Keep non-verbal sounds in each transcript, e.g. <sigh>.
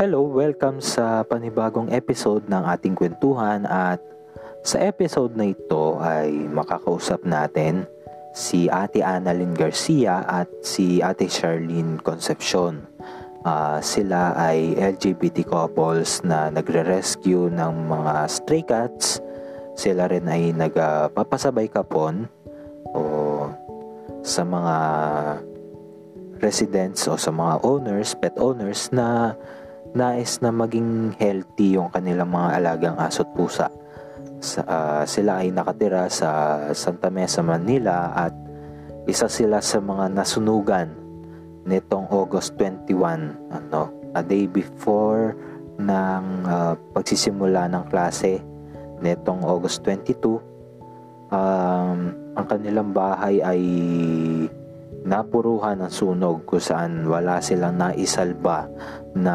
Hello, welcome sa panibagong episode ng ating kwentuhan at sa episode na ito ay makakausap natin si Ate Annalyn Garcia at si Ate Charlene Concepcion. Uh, sila ay LGBT couples na nagre-rescue ng mga stray cats. Sila rin ay nagpapasabay kapon o sa mga residents o sa mga owners, pet owners na nais na maging healthy yung kanilang mga alagang aso't pusa. Sa, uh, sila ay nakatira sa Santa Mesa, Manila at isa sila sa mga nasunugan nitong August 21, ano, a day before ng uh, pagsisimula ng klase nitong August 22. Um, ang kanilang bahay ay napuruhan ng sunog kung saan wala silang naisalba na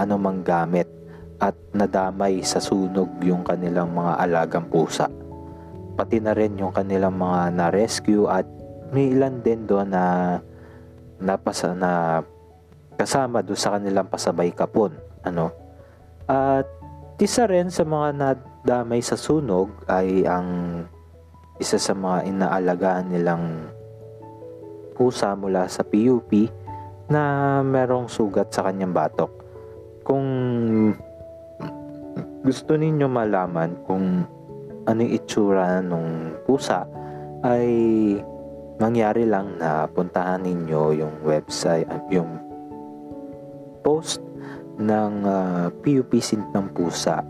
anumang gamit at nadamay sa sunog yung kanilang mga alagang pusa. Pati na rin yung kanilang mga na-rescue at may ilan din doon na napasa na kasama doon sa kanilang pasabay kapon. Ano? At isa rin sa mga nadamay sa sunog ay ang isa sa mga inaalagaan nilang pusa mula sa PUP na merong sugat sa kanyang batok. Kung gusto ninyo malaman kung ano yung itsura ng pusa, ay mangyari lang na puntahan ninyo yung website, yung post ng uh, ah, PUP Sint ng Pusa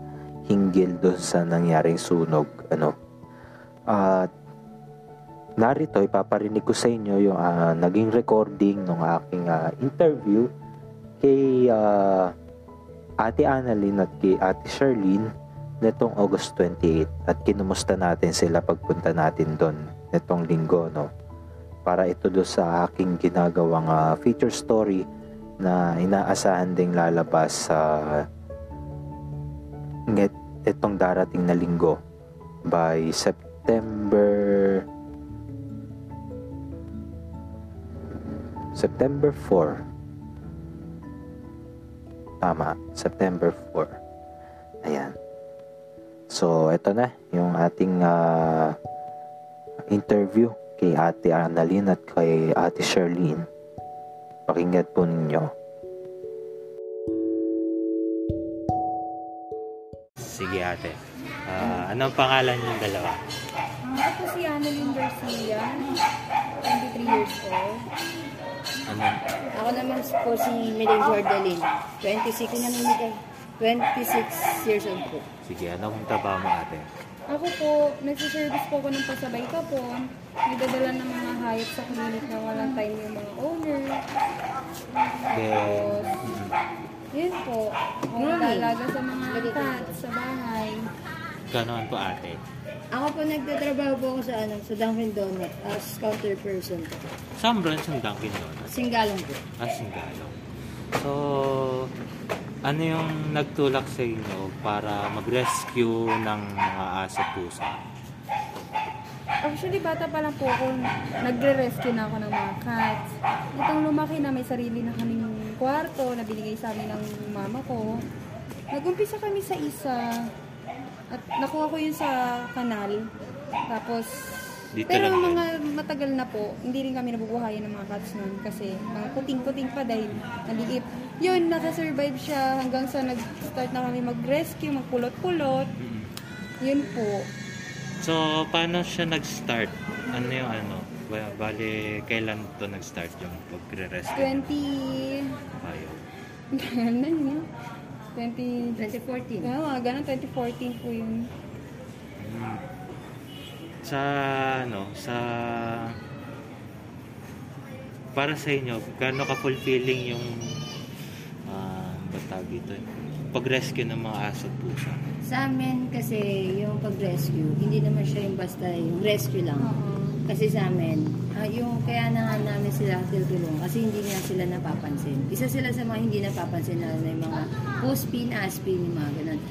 hinggil doon sa nangyaring sunog. Ano? At uh, narito ipaparinig ko sa inyo yung uh, naging recording ng aking uh, interview kay uh, Ate Annalyn at kay Ate Charlene netong August 28 at kinumusta natin sila pagpunta natin doon netong linggo no? Para ito do sa aking ginagawang uh, feature story na inaasahan ding lalabas sa uh, itong darating na linggo by September September 4. Tama, September 4. Ayan. So, ito na yung ating uh, interview kay Ate Annalyn at kay Ate Charlene. Pakinggan po ninyo. Sige ate. Uh, anong pangalan niyo dalawa? Uh, ako si Annalyn Garcia, 23 years old. Ano? Ako naman po si Milen Jordalin. 26 na Milen. 26 years old po. Sige, ano kung trabaho mo ate? Ako po, nagsiservice po ako ng pasabay kapon. Nagdadala ng mga hayop sa clinic na walang time yung mga owner. Then, Tapos, yun po. Ako nag sa mga cats sa bahay. Ganoon po ate? Ako po nagtatrabaho po ako sa ano, sa Dunkin Donut as counter person po. Saan branch ng Dunkin Donuts? Singalong po. Ah, Singalong. So, ano yung nagtulak sa inyo para mag-rescue ng mga aso pusa? Actually, bata pa lang po ako, nagre-rescue na ako ng mga cats. Itong lumaki na may sarili na kaming kwarto na binigay sa amin ng mama ko. Nag-umpisa kami sa isa. At nakuha ko yun sa kanal. Tapos, Dito pero lang mga matagal na po, hindi rin kami nabubuhayan ng mga cats nun kasi mga kuting-kuting pa dahil naliit. Yun, nakasurvive siya hanggang sa nag-start na kami mag-rescue, magpulot-pulot. Yun po. So, paano siya nag-start? Ano yung ano? Bali, kailan to nag-start yung pagre-rescue? 20... Ayaw. Ano yun? 20... 2014. Oo, oh, ganun, 2014 po yun. Hmm. Sa ano, sa para sa inyo, gaano ka-fulfilling yung uh, batag dito? Pag-rescue ng mga aso at pusa? Sa amin kasi yung pag-rescue, hindi naman siya yung basta yung rescue lang. Oo. Kasi sa amin, uh, yung kaya na nga namin sila tinutulong kasi hindi nga sila napapansin. Isa sila sa mga hindi napapansin na, na mga post-pin, aspin, yung mga ganun.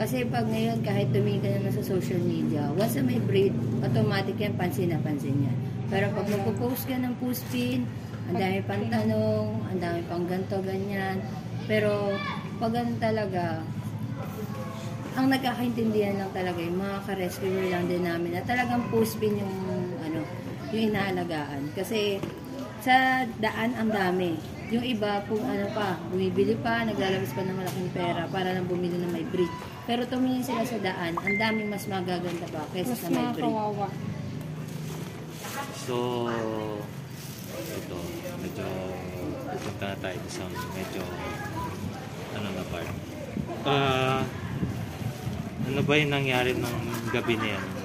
Kasi pag ngayon, kahit tumingin ka naman sa social media, once na may breed, automatic yan, pansin na pansin yan. Pero pag magpo-post ka ng post-pin, ang dami pang tanong, ang dami pang ganto, ganyan. Pero pag ano talaga, ang nagkakaintindihan lang talaga yung mga ka-rescuer lang din namin na talagang post-pin yung yung inaalagaan. Kasi sa daan ang dami. Yung iba kung ano pa, bumibili pa, naglalabas pa ng malaking pera para lang bumili ng may bridge. Pero tumingin sila sa daan, ang daming mas magaganda pa kaysa Mas sa may kawawa. So, ito, medyo pupunta na tayo sa medyo ano na part. Ah, ano ba yung nangyari ng gabi na yan?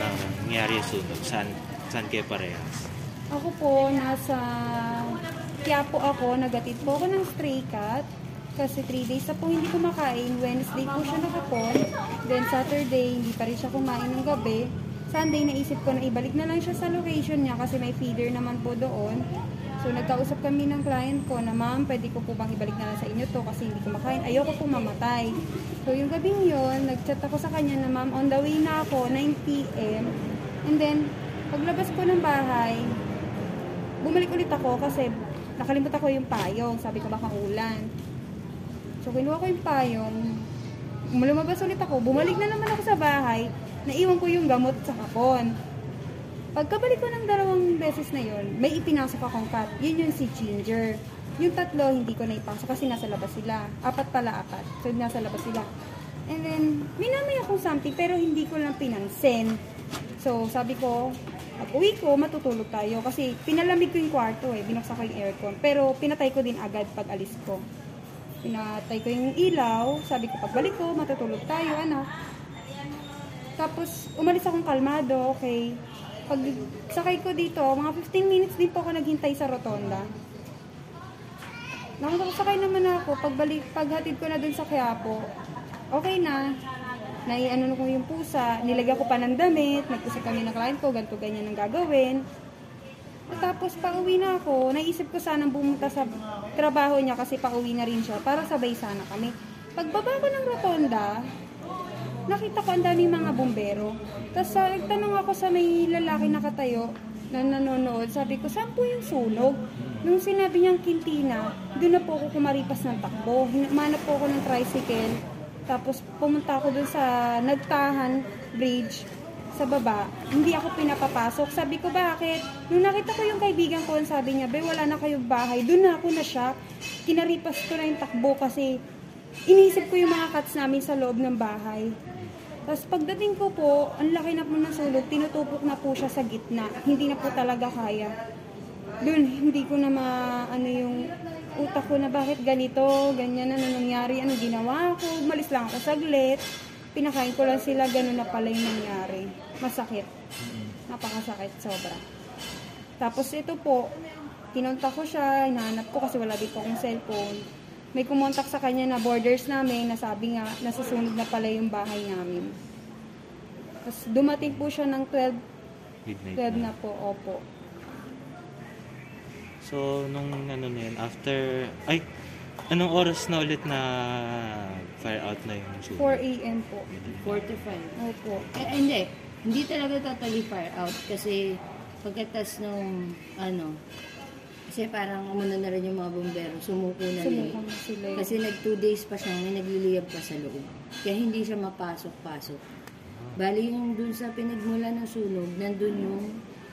Na nangyari yung sunog? Saan, saan kayo parehas? Ako po, nasa Quiapo ako, nagatid po ako ng stray cat. Kasi 3 days na po hindi kumakain. Wednesday po siya nakapon. Then Saturday, hindi pa rin siya kumain ng gabi. Sunday, naisip ko na ibalik na lang siya sa location niya kasi may feeder naman po doon. So nagkausap kami ng client ko na ma'am, pwede ko po bang ibalik na lang sa inyo to kasi hindi kumakain. Ayoko po mamatay. So yung gabing yun, nagchat ako sa kanya na ma'am, on the way na ako, 9pm. And then, paglabas ko ng bahay, bumalik ulit ako kasi nakalimutan ko yung payong. Sabi ko baka ulan. So kinuha ko yung payong. Lumabas ulit ako. Bumalik na naman ako sa bahay. Naiwan ko yung gamot sa kapon. Pagkabalik ko ng dalawang beses na yon, may ipinasok akong cat. Yun yung si Ginger. Yung tatlo, hindi ko naipasok kasi nasa labas sila. Apat pala, apat. So, nasa labas sila. And then, minamay akong something pero hindi ko lang pinansin. So, sabi ko, pag uwi ko, matutulog tayo. Kasi pinalamig ko yung kwarto eh. Binuksan ko yung aircon. Pero pinatay ko din agad pag alis ko. Pinatay ko yung ilaw. Sabi ko, pagbalik ko, matutulog tayo, anak. Tapos, umalis akong kalmado, okay. Pag sakay ko dito, mga 15 minutes din po ako naghintay sa rotonda. Nakasakay naman ako, pagbalik, paghatid ko na dun sa Quiapo, okay na. Naiano ko yung pusa, nilagyan ko pa ng damit, nagkusap kami ng client ko, ganito ganyan ang gagawin. Tapos pauwi na ako, naisip ko sanang bumunta sa trabaho niya kasi pauwi na rin siya para sabay sana kami. Pagbaba ko ng rotonda, nakita ko ang daming mga bumbero. Tapos uh, nagtanong ako sa may lalaki nakatayo na nanonood, sabi ko, saan po yung sunog? Nung sinabi niyang kintina, doon na po ako kumaripas ng takbo. Manap po ako ng tricycle. Tapos pumunta ako doon sa Nagtahan Bridge sa baba, hindi ako pinapapasok. Sabi ko, bakit? Nung nakita ko yung kaibigan ko, sabi niya, be, wala na kayong bahay. Doon na ako na siya. Kinaripas ko na yung takbo kasi iniisip ko yung mga cats namin sa loob ng bahay. Tapos pagdating ko po, ang laki na po ng sulog, tinutupok na po siya sa gitna. Hindi na po talaga kaya. Doon, hindi ko na ma, ano yung utak ko na bakit ganito, ganyan, ano nangyari, ano ginawa ko. Umalis lang ako saglit. Pinakain ko lang sila, ganun na pala yung nangyari. Masakit. Napakasakit, sobra. Tapos ito po, kinontak ko siya, hinahanap ko kasi wala din po akong cellphone. May kumontak sa kanya na borders namin, na sabi nga, nasusunog na pala yung bahay namin. Tapos dumating po siya ng 12, Midnight 12 na po, opo. So, nung ano na yun, after, ay, anong oras na ulit na fire out na yung sunog? 4 a.m. po. 45. Opo. Eh, hindi. Hindi talaga totally fire out kasi pagkatas nung ano, kasi parang umano na rin yung mga bombero, sumuko na rin. Sumukan na sila. eh. Kasi nag two days pa siya, may nagliliyab pa sa loob. Kaya hindi siya mapasok-pasok. Bali yung dun sa pinagmula ng sunog, nandun yung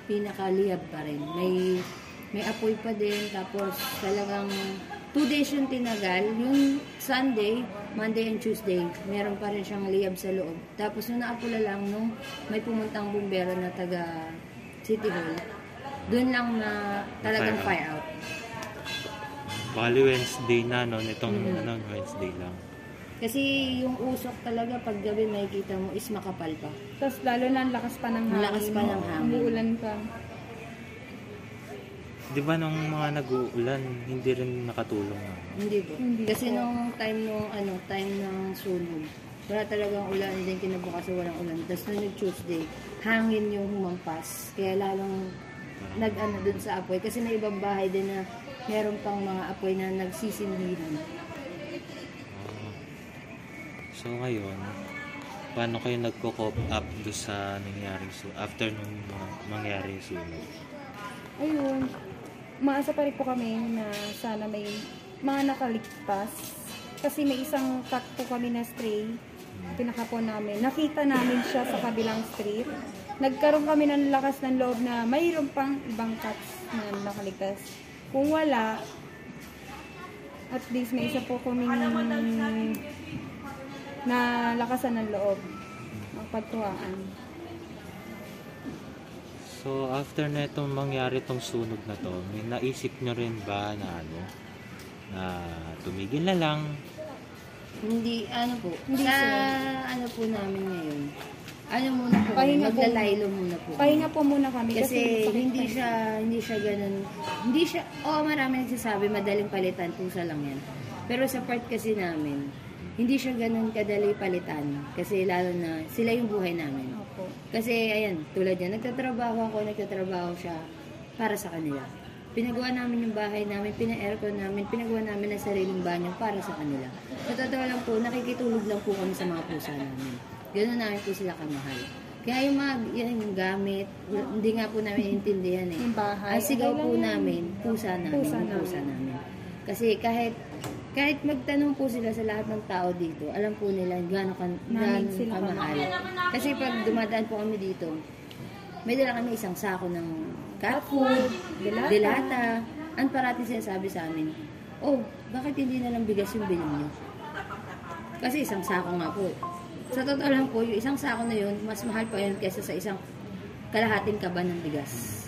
pinakaliyab pa rin. May may apoy pa din, tapos talagang two days yung tinagal. Yung Sunday, Monday and Tuesday, meron pa rin siyang liyab sa loob. Tapos nung naapula lang, nung may pumuntang bumbero na taga City Hall, dun lang na talagang Fire fire out. Bali Wednesday na, no? Nitong Mhm. ano, Wednesday lang. Kasi yung usok talaga pag gabi makikita mo is makapal pa. Tapos lalo na ang lakas pa ng hangin. Ang lakas pa ng hangin. Umuulan pa. Di ba nung mga nag-uulan, hindi rin nakatulong ano? Hindi po. Hindi Kasi po. nung time nung ano, time ng sunog, wala talagang ulan din kinabukasan walang ulan. Tapos nung nag-Tuesday, hangin yung humampas. Kaya lalong nag-ano dun sa apoy. Kasi may ibang bahay din na meron pang mga apoy na nagsisindihan. Ah. so ngayon, paano kayo nagko-cope up do sa nangyari su after nung mga mangyari sunog? Ayun. Maasa pa rin po kami na sana may mga nakaligtas. Kasi may isang cat po kami na stray. Pinakapon namin. Nakita namin siya sa kabilang street. Nagkaroon kami ng lakas ng loob na mayroon pang ibang cats na nakaligtas. Kung wala, at least may isa po kaming na lakasan ng loob. Ang pagtuwaan. So, after na itong mangyari itong sunog na to, may naisip nyo rin ba na ano, na tumigil na lang? Hindi, ano po, Hindi, sa sir. ano po namin ngayon, ano muna po, Pahinga po. maglalaylo muna po. Pahinga po muna kami kasi, Kasi sakit hindi pa- siya, hindi siya ganun, hindi siya, oo marami nagsasabi, madaling palitan, pusa lang yan. Pero sa part kasi namin, hindi siya ganun kadali palitan. Kasi lalo na, sila yung buhay namin. Opo. Kasi ayan, tulad yan, nagtatrabaho ako, nagtatrabaho siya para sa kanila. Pinagawa namin yung bahay namin, pina-aircon namin, pinagawa namin ang sariling banyo para sa kanila. Sa totoo lang po, nakikitulog lang po kami sa mga pusa namin. Ganun namin po sila kamahal. Kaya yung mga yung gamit, hindi nga po namin intindihan eh. Yung bahay. Ang sigaw po namin, pusa namin, Pusa namin. pusa namin. Kasi kahit kahit magtanong po sila sa lahat ng tao dito, alam po nila gaano kan Namin gaano kamahal. Kasi pag dumadaan po kami dito, may dala kami isang sako ng cat food, Dilata. Ang parati sinasabi sa amin, oh, bakit hindi na lang bigas yung bilhin niyo? Kasi isang sako nga po. Sa totoo lang po, yung isang sako na yun, mas mahal pa yun kaysa sa isang kalahating kaban ng bigas.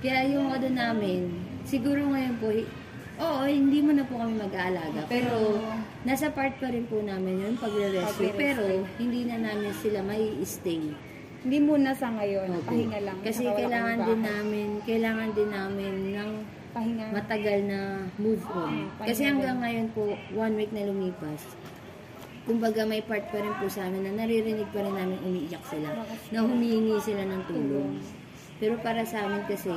Kaya yung ano namin, siguro ngayon po, oo, hindi mo na po kami mag-aalaga. Pero, nasa part pa rin po namin yung pagre-rescue. Pero, hindi na namin sila may stay. Hindi muna sa ngayon. Opo. Pahinga lang. Kasi kailangan din namin, kailangan din namin ng Pahinga. matagal na move on. Kasi pahinga hanggang ngayon po, one week na lumipas, kumbaga may part pa rin po sa amin na naririnig pa rin namin umiiyak sila, na humihingi sila ng tulong. Pero para sa amin kasi,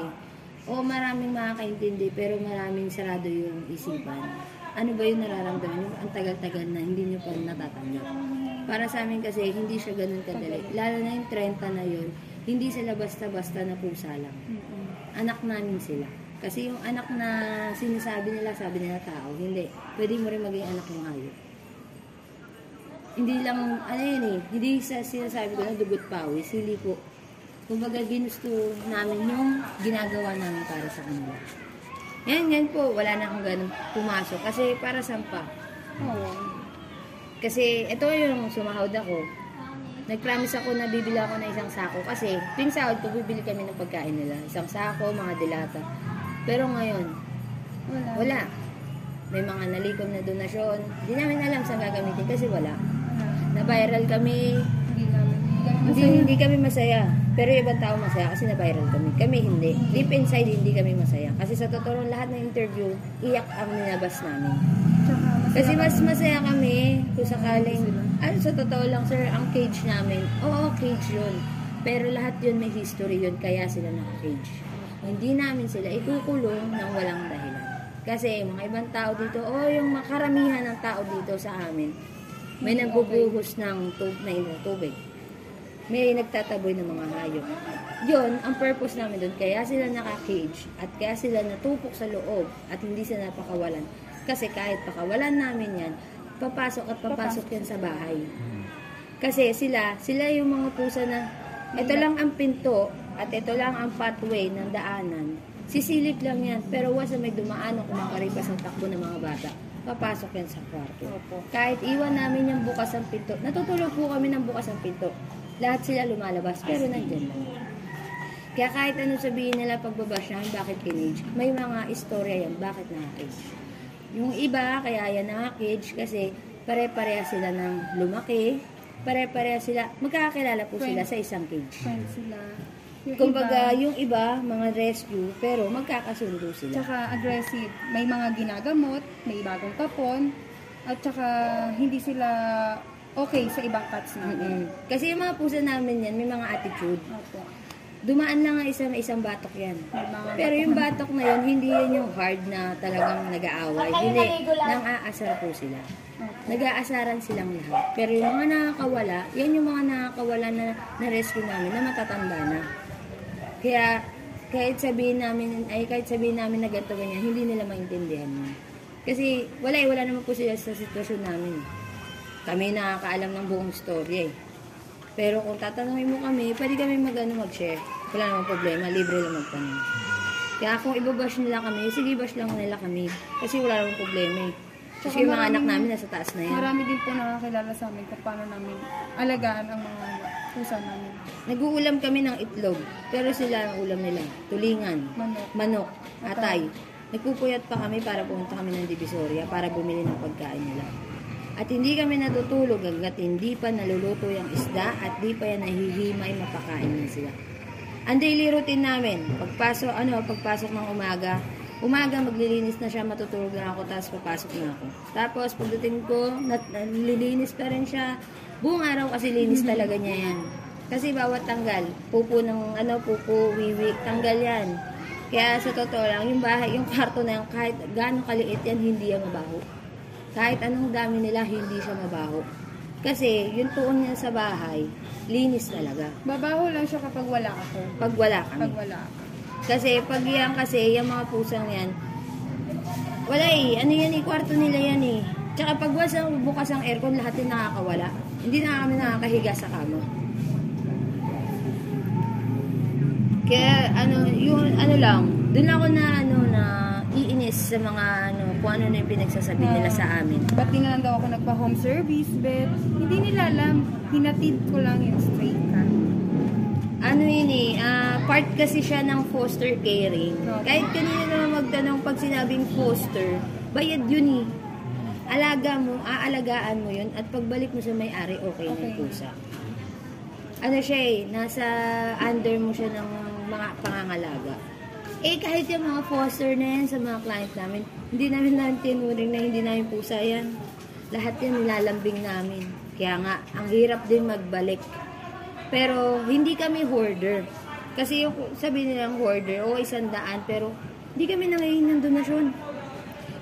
o maraming makakaintindi, pero maraming sarado yung isipan. Ano ba yung nararamdaman nyo? Ang tagal-tagal na hindi nyo pa natatanggap. Para sa amin kasi, hindi siya ganun kadali. Lalo na yung 30 na yun, hindi sila basta-basta na pusa lang anak namin sila. Kasi yung anak na sinasabi nila, sabi nila tao, hindi. Pwede mo rin maging anak ng hayop. Hindi lang, ano yun eh, hindi sa sinasabi ko na dugot pawis, hindi po. Kumbaga, ginusto namin yung ginagawa namin para sa kanila. Yan, yan po, wala na akong ganun pumasok. Kasi para saan pa? Oo. Kasi ito yung sumahod ako. Nag-promise ako na bibili ako ng isang sako. Kasi tuwing sahod ko, bibili kami ng pagkain nila. Isang sako, mga dilata. Pero ngayon, Wala. wala. May mga nalikom na donasyon. Hindi namin alam saan gagamitin kasi wala. Na-viral kami. Hindi, hindi kami masaya. Pero yung ibang tao masaya kasi na-viral kami. Kami hindi. Deep inside, hindi kami masaya. Kasi sa totoo lahat ng interview, iyak ang nilabas namin. Kasi mas masaya kami kung sakaling, ano sa totoo lang sir, ang cage namin, oo, cage yun. Pero lahat yun may history yun, kaya sila naka-cage. Hindi namin sila ikukulong ng walang dahilan. Kasi mga ibang tao dito, o yung makaramihan ng tao dito sa amin, may nagbubuhos ng tub na tubig. May nagtataboy ng mga hayop. Yun, ang purpose namin doon. Kaya sila naka-cage at kaya sila natupok sa loob at hindi sila napakawalan. Kasi kahit pakawalan namin yan, papasok at papasok yan sa bahay. Kasi sila, sila yung mga pusa na ito lang ang pinto at ito lang ang pathway ng daanan. Sisilip lang yan, pero na may dumaan o kumakaripas ang takbo ng mga bata, papasok yan sa kwarto. Opo. Kahit iwan namin yung bukas ang pinto, natutulog po kami ng bukas ang pinto. Lahat sila lumalabas, pero nandyan lang. Kaya kahit ano sabihin nila pagbabash namin, bakit kinage, may mga istorya yan, bakit naka-cage. Yung iba, kaya yan naka-cage kasi pare-pareha sila ng lumaki, pare-pareha sila, magkakakilala po sila sa isang cage. Friends sila. Yung Kumbaga, iba, yung iba, mga rescue, pero magkakasundo sila. tsaka aggressive. May mga ginagamot, may bagong kapon, at tsaka hindi sila okay sa ibang cats namin. Mm-mm. Kasi yung mga pusa namin yan, may mga attitude. Opo. Dumaan lang ang isa, isang batok yan. May mga Pero yung batok na yun, hindi yan yung hard na talagang nag-aaway. Hindi, nang aasar po sila. Nag-aasaran silang lahat. Pero yung mga nakakawala, yan yung mga nakakawala na na-rescue namin na matatanda na. Kaya, kahit sabihin namin, ay kahit sabihin namin na ganito ganyan, hindi nila maintindihan yun. Kasi wala eh, wala naman po sila sa sitwasyon namin. Kami nakakaalam ng buong story eh. Pero kung tatanungin mo kami, pwede kami mag, ano, mag-share. Wala namang problema, libre lang magtanong. Kaya kung ibabash nila kami, sige bash lang nila kami. Kasi wala namang problema eh. Kasi yung mga anak namin nasa taas na yan. Marami din po nakakilala sa amin kung paano namin alagaan ang mga pusa namin. Nag-uulam kami ng itlog, pero sila ang ulam nila, tulingan, Manok. manok, atay. Nagpupuyat pa kami para pumunta kami ng Divisoria para bumili ng pagkain nila. At hindi kami natutulog hanggat hindi pa naluluto yung isda at di pa yan nahihimay mapakain na sila. Ang daily routine namin, pagpasok, ano, pagpasok ng umaga, umaga maglilinis na siya, matutulog na ako, tapos papasok na ako. Tapos pagdating ko, nat, nalilinis pa rin siya. Buong araw kasi linis talaga niya yan. Kasi bawat tanggal, pupo ng ano, pupo, wiwi, tanggal yan. Kaya sa totoo lang, yung bahay, yung kwarto na yan, kahit gaano kaliit yan, hindi yan mabaho. Kahit anong dami nila, hindi siya mabaho. Kasi yung tuon niya sa bahay, linis talaga. Babaho lang siya kapag wala ako. Pag wala kami. Pag wala ako. Kasi pag yan kasi, yung mga pusang yan, wala eh. Ano yan eh, kwarto nila yan eh. Tsaka pag was bukas ang aircon, lahat din nakakawala. Hindi na kami nakakahiga sa kama. Kaya ano, yung ano lang, dun ako na ano na iinis sa mga ano, kung ano na yung pinagsasabi nila sa amin. Ba't di na lang daw ako nagpa-home service, bet? Hindi nila alam. Hinatid ko lang yung straight car. ano yun eh, ah, part kasi siya ng foster caring. Kahit kanina naman magtanong pag sinabing foster, bayad yun eh. Alaga mo, aalagaan mo yun at pagbalik mo sa may-ari, okay, na yung Okay. pusa. Ano siya eh, nasa under mo siya ng mga pangangalaga. Eh kahit yung mga foster na yan sa mga client namin, hindi namin namin tinuring na hindi namin pusa yan. Lahat yan nilalambing namin. Kaya nga, ang hirap din magbalik pero hindi kami hoarder. Kasi yung sabi nilang hoarder, o isang daan, pero hindi kami nangayin ng donasyon.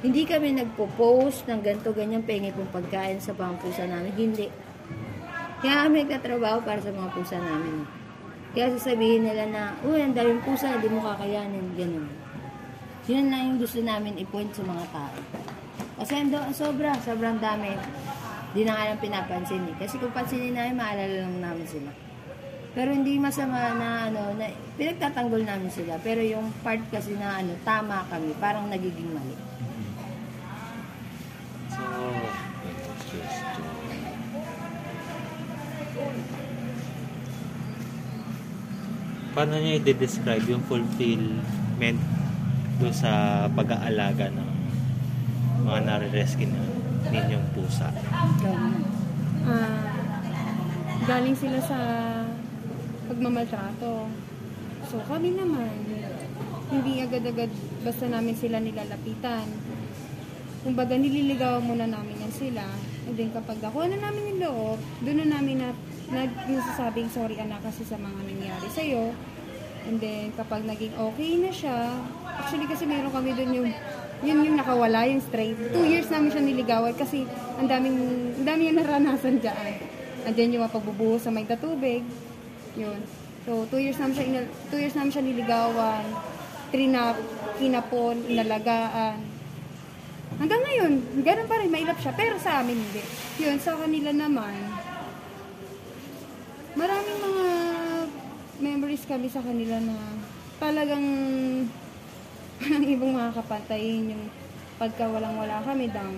Hindi kami nagpo-post ng ganito, ganyan, pengi pong pagkain sa mga pusa namin. Hindi. Kaya kami nagtatrabaho para sa mga pusa namin. Kaya sasabihin nila na, uy, ang daming pusa, hindi mo kakayanin, ganun. Yun lang yung gusto namin i-point sa mga tao. Kasi ando, sobra, sobrang dami. Di na nga pinapansin eh. Kasi kung pansinin namin, maalala lang namin sila. Pero hindi masama na ano, na pinagtatanggol namin sila. Pero yung part kasi na ano, tama kami, parang nagiging mali. Paano niyo i-describe yung fulfillment doon sa pag-aalaga ng mga nare-rescue na ninyong pusa? Ah, galing sila sa pagmamaltrato. So kami naman, hindi agad-agad basta namin sila nilalapitan. Kumbaga nililigawan muna namin yan sila. And then kapag nakuha na namin yung loob, doon na namin na, nag, nasasabing sorry anak kasi sa mga nangyari sa'yo. And then kapag naging okay na siya, actually kasi meron kami doon yung yun yung nakawala, yung straight. Two years namin siya niligawan kasi ang daming, ang dami yung naranasan dyan. Andyan yung pagbubuhos sa may tatubig. Yun. So, two years namin siya, inal- two years namin siya niligawan. Trinap, kinapon, inalagaan. Hanggang ngayon, ganun pa rin, mailap siya. Pero sa amin, hindi. Yun, sa kanila naman, maraming mga memories kami sa kanila na talagang parang ibang mga kapantayin yung pagka walang-wala kami down.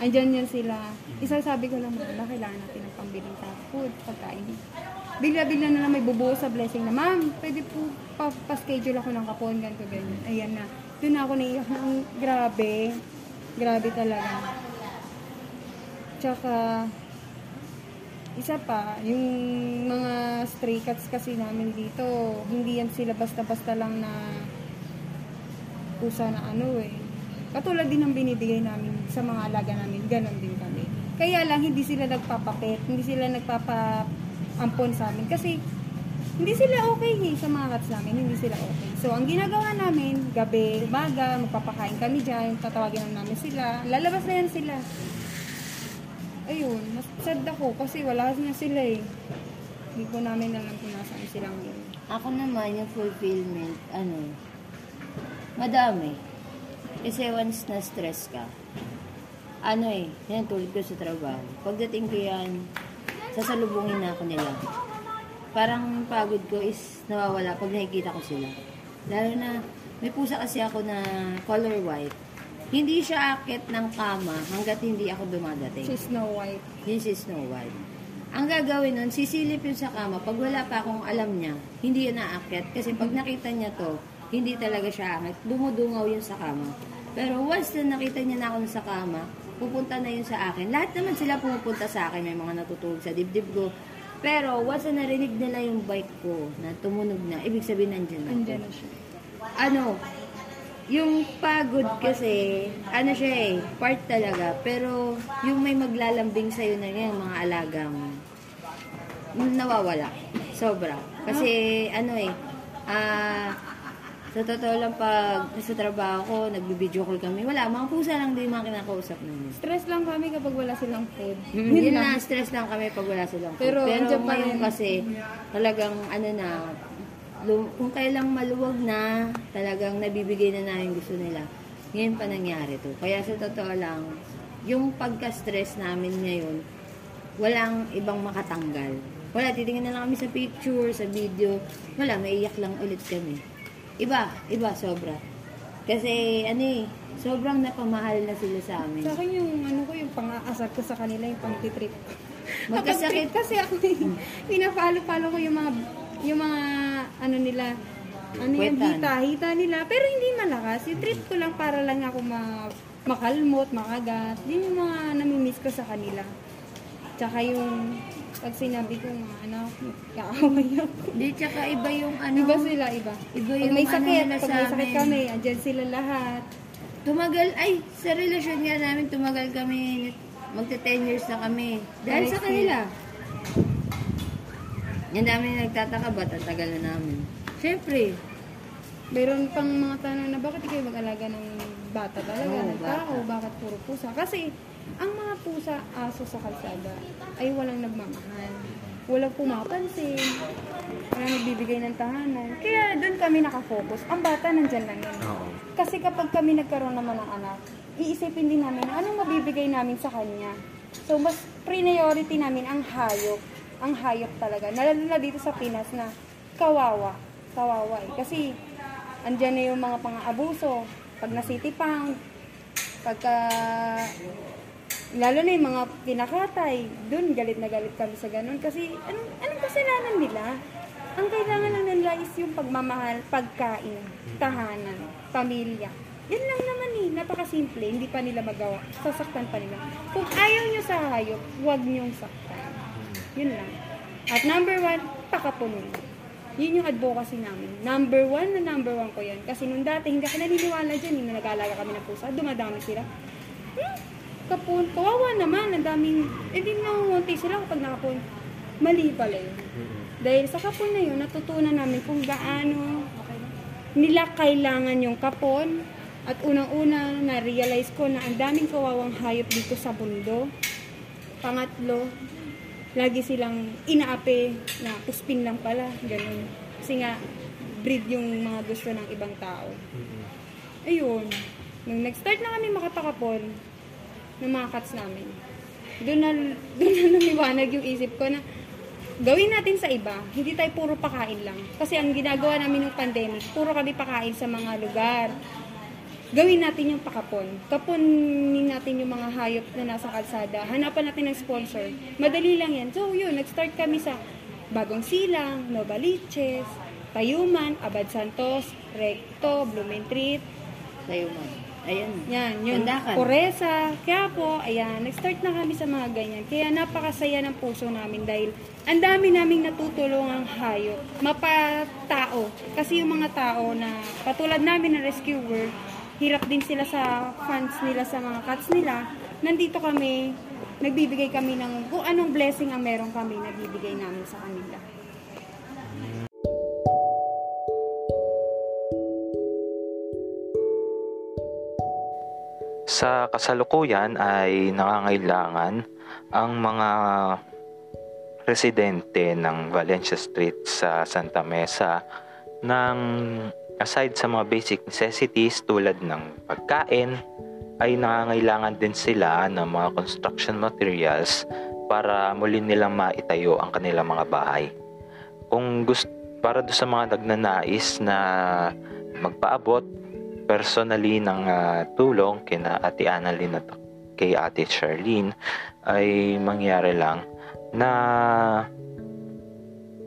Andyan yan sila. Isa sabi ko naman, na kailangan natin ng pambiling sa food, pagkain. Bigla-bigla na lang may bubuo sa blessing na, ma'am, pwede po pa- pa-schedule ako ng kapon, ganito, ganyan. Ayan na. Doon ako naiyak na, ang grabe. Grabe talaga. Tsaka, isa pa, yung mga stray cats kasi namin dito, hindi yan sila basta-basta lang na pusa na ano eh. Katulad din ng binibigay namin sa mga alaga namin, ganon din kami. Kaya lang hindi sila nagpapapet, hindi sila nagpapaampon sa amin kasi hindi sila okay eh, sa mga cats namin, hindi sila okay. So, ang ginagawa namin, gabi, umaga, magpapakain kami dyan, tatawagin namin sila, lalabas na yan sila. Ayun, mas sad ako kasi wala na sila eh. Hindi ko namin alam kung nasaan sila ngayon. Ako naman, yung fulfillment, ano, madami. Kasi once na stress ka, ano eh, yan tulad ko sa trabaho. Pagdating ko yan, sasalubungin na ako nila. Parang pagod ko is nawawala pag nakikita ko sila. Lalo na, may pusa kasi ako na color white. Hindi siya akit ng kama hanggat hindi ako dumadating. Si Snow White. Yun si Snow White. Ang gagawin nun, sisilip yun sa kama. Pag wala pa akong alam niya, hindi yun naakyat. Kasi pag nakita niya to, hindi talaga siya akit. Dumudungaw yun sa kama. Pero once na nakita niya na ako sa kama, pupunta na yun sa akin. Lahat naman sila pumupunta sa akin. May mga natutulog sa dibdib ko. Pero once na narinig nila yung bike ko na tumunog na, ibig sabihin nandyan ako. Andyan na siya. Ano, yung pagod kasi, ano siya eh, part talaga. Pero yung may maglalambing sa'yo na yung mga alagang nawawala. Sobra. Kasi ano eh, ah, sa totoo lang pag sa trabaho ko, nagbi-video call kami, wala, mga pusa lang din yung mga kinakausap namin. Stress lang kami kapag wala silang food. Mm, yun na, stress lang kami pag wala silang food. Pero, Pero, ngayon kasi, talagang ano na, kung kailang maluwag na, talagang nabibigay na namin gusto nila. Ngayon pa nangyari to. Kaya sa totoo lang, yung pagka-stress namin ngayon, walang ibang makatanggal. Wala, titingin na lang kami sa picture, sa video. Wala, maiyak lang ulit kami. Iba, iba, sobra. Kasi, ano eh, sobrang napamahal na sila sa amin. Sa akin yung ano ko, yung pang-aasar ko sa kanila, yung pang-trip. Magkasakit. Kasi ako, pinapalo-palo ko yung mga, yung mga, ano nila, ano yung Kwetan. hita, hita nila. Pero hindi malakas. Yung trip ko lang para lang ako ma, makalmot, makagat. Yun yung mga namimiss ko sa kanila. Tsaka yung, pag sinabi ko nga, ano, kaaway ako. Hindi, tsaka iba yung ano. Iba sila, iba. Iba Pag yung may ano sakit, nila pag sa may sakit kami, andyan sila lahat. Tumagal, ay, sa relasyon nga namin, tumagal kami, magta 10 years na kami. Dahil sa kanila. Yan dami na nagtataka, ba't ang tagal na namin? Siyempre, Meron pang mga tanong na bakit kayo mag-alaga ng bata talaga, Oo, ng bata. tao, bakit puro pusa? Kasi ang mga pusa, aso sa kalsada ay walang nagmamahal. Walang pumapansin. Walang nagbibigay ng tahanan. Kaya doon kami nakafocus. Ang bata nandyan lang yan. Oo. Kasi kapag kami nagkaroon naman ng anak, iisipin din namin na anong mabibigay namin sa kanya. So, mas priority namin ang hayop. Ang hayop talaga. Lalo na dito sa Pinas na kawawa. Kawawa eh. Kasi, andyan na yung mga pang-abuso. Pag na city pound, pagka, lalo na yung mga kinakatay, dun galit na galit kami sa ganun. Kasi, anong, anong kasalanan nila? Ang kailangan lang nila is yung pagmamahal, pagkain, tahanan, pamilya. Yan lang naman eh, napakasimple, hindi pa nila magawa. Sasaktan pa nila. Kung ayaw nyo sa hayop, huwag nyong saktan. Yun lang. At number one, pakapon nyo. Yun yung advocacy namin. Number one na number one ko yan. Kasi nung dati, hindi ako naniniwala dyan. Yung nag-aalaga kami ng pusa, dumadami sila. Hmm, kapon, kawawa naman. Ang daming, eh di nangungunti sila kapag nakapon. Mali pala yun. Dahil sa kapon na yun, natutunan namin kung gaano nila kailangan yung kapon. At unang-una, na-realize ko na ang daming kawawang hayop dito sa mundo. Pangatlo, lagi silang inaapi na puspin lang pala. Ganun. Kasi nga, breed yung mga gusto ng ibang tao. Ayun. Nung nag-start na kami makapakapon ng mga cats namin, doon na, <laughs> doon na lumiwanag yung isip ko na gawin natin sa iba, hindi tayo puro pakain lang. Kasi ang ginagawa namin ng pandemic, puro kami pakain sa mga lugar. Gawin natin yung pakapon. Kapunin natin yung mga hayop na nasa kalsada. Hanapan natin ng sponsor. Madali lang yan. So yun, nag-start kami sa Bagong Silang, Novaliches, Tayuman, Abad Santos, Recto, Blumentritt, mo. Ayan. yan, yun. Pandakan. Coresa. Kaya po, ayan, nag-start na kami sa mga ganyan. Kaya napakasaya ng puso namin dahil ang dami naming natutulungang hayop. Mapatao. Kasi yung mga tao na patulad namin na rescuer, hirap din sila sa funds nila sa mga cats nila. Nandito kami, nagbibigay kami ng kung anong blessing ang meron kami, nagbibigay namin sa kanila. Sa kasalukuyan ay nangangailangan ang mga residente ng Valencia Street sa Santa Mesa ng aside sa mga basic necessities tulad ng pagkain, ay nangangailangan din sila ng mga construction materials para muli nilang maitayo ang kanilang mga bahay. Kung gusto para do sa mga nagnanais na magpaabot personally ng ah, tulong kina Ate Annalyn at kay Ate Charlene ay mangyari lang na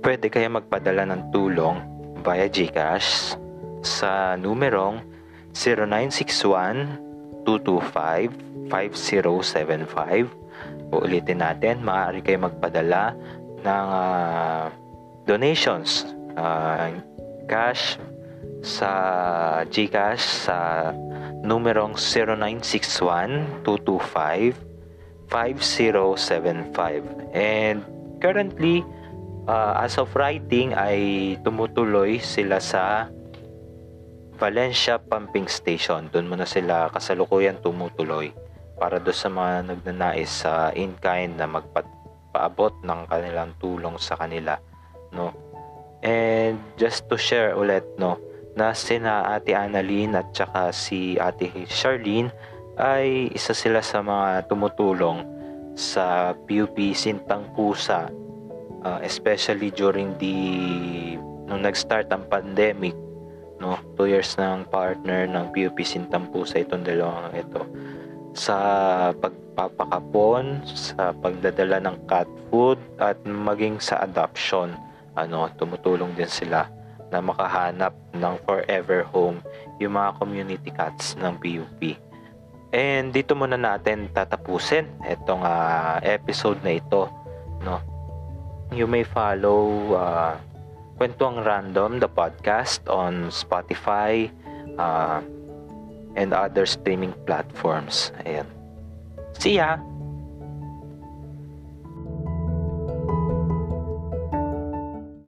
pwede kaya magpadala ng tulong via GCash sa numerong 0961-225-5075. Uulitin natin, maaari kayo magpadala ng ah, donations, ah, cash sa GCash sa numerong 0961-225-5075. And currently, uh, as of writing ay tumutuloy sila sa Valencia Pumping Station. Doon muna sila kasalukuyan tumutuloy para do sa mga nagnanais sa in-kind na magpaabot ng kanilang tulong sa kanila. No? And just to share ulit, no, na sina Ate Annalyn at saka si Ate Charlene ay isa sila sa mga tumutulong sa PUP Sintang Pusa uh, especially during the nung nag-start ang pandemic no two years ng partner ng PUP Sintang Pusa itong dalawang ito sa pagpapakapon sa pagdadala ng cat food at maging sa adoption ano tumutulong din sila na makahanap ng forever home yung mga community cats ng PUP. And dito muna natin tatapusin itong uh, episode na ito, no. You may follow uh, Kwentuang Random the podcast on Spotify uh, and other streaming platforms. Ayan. See ya!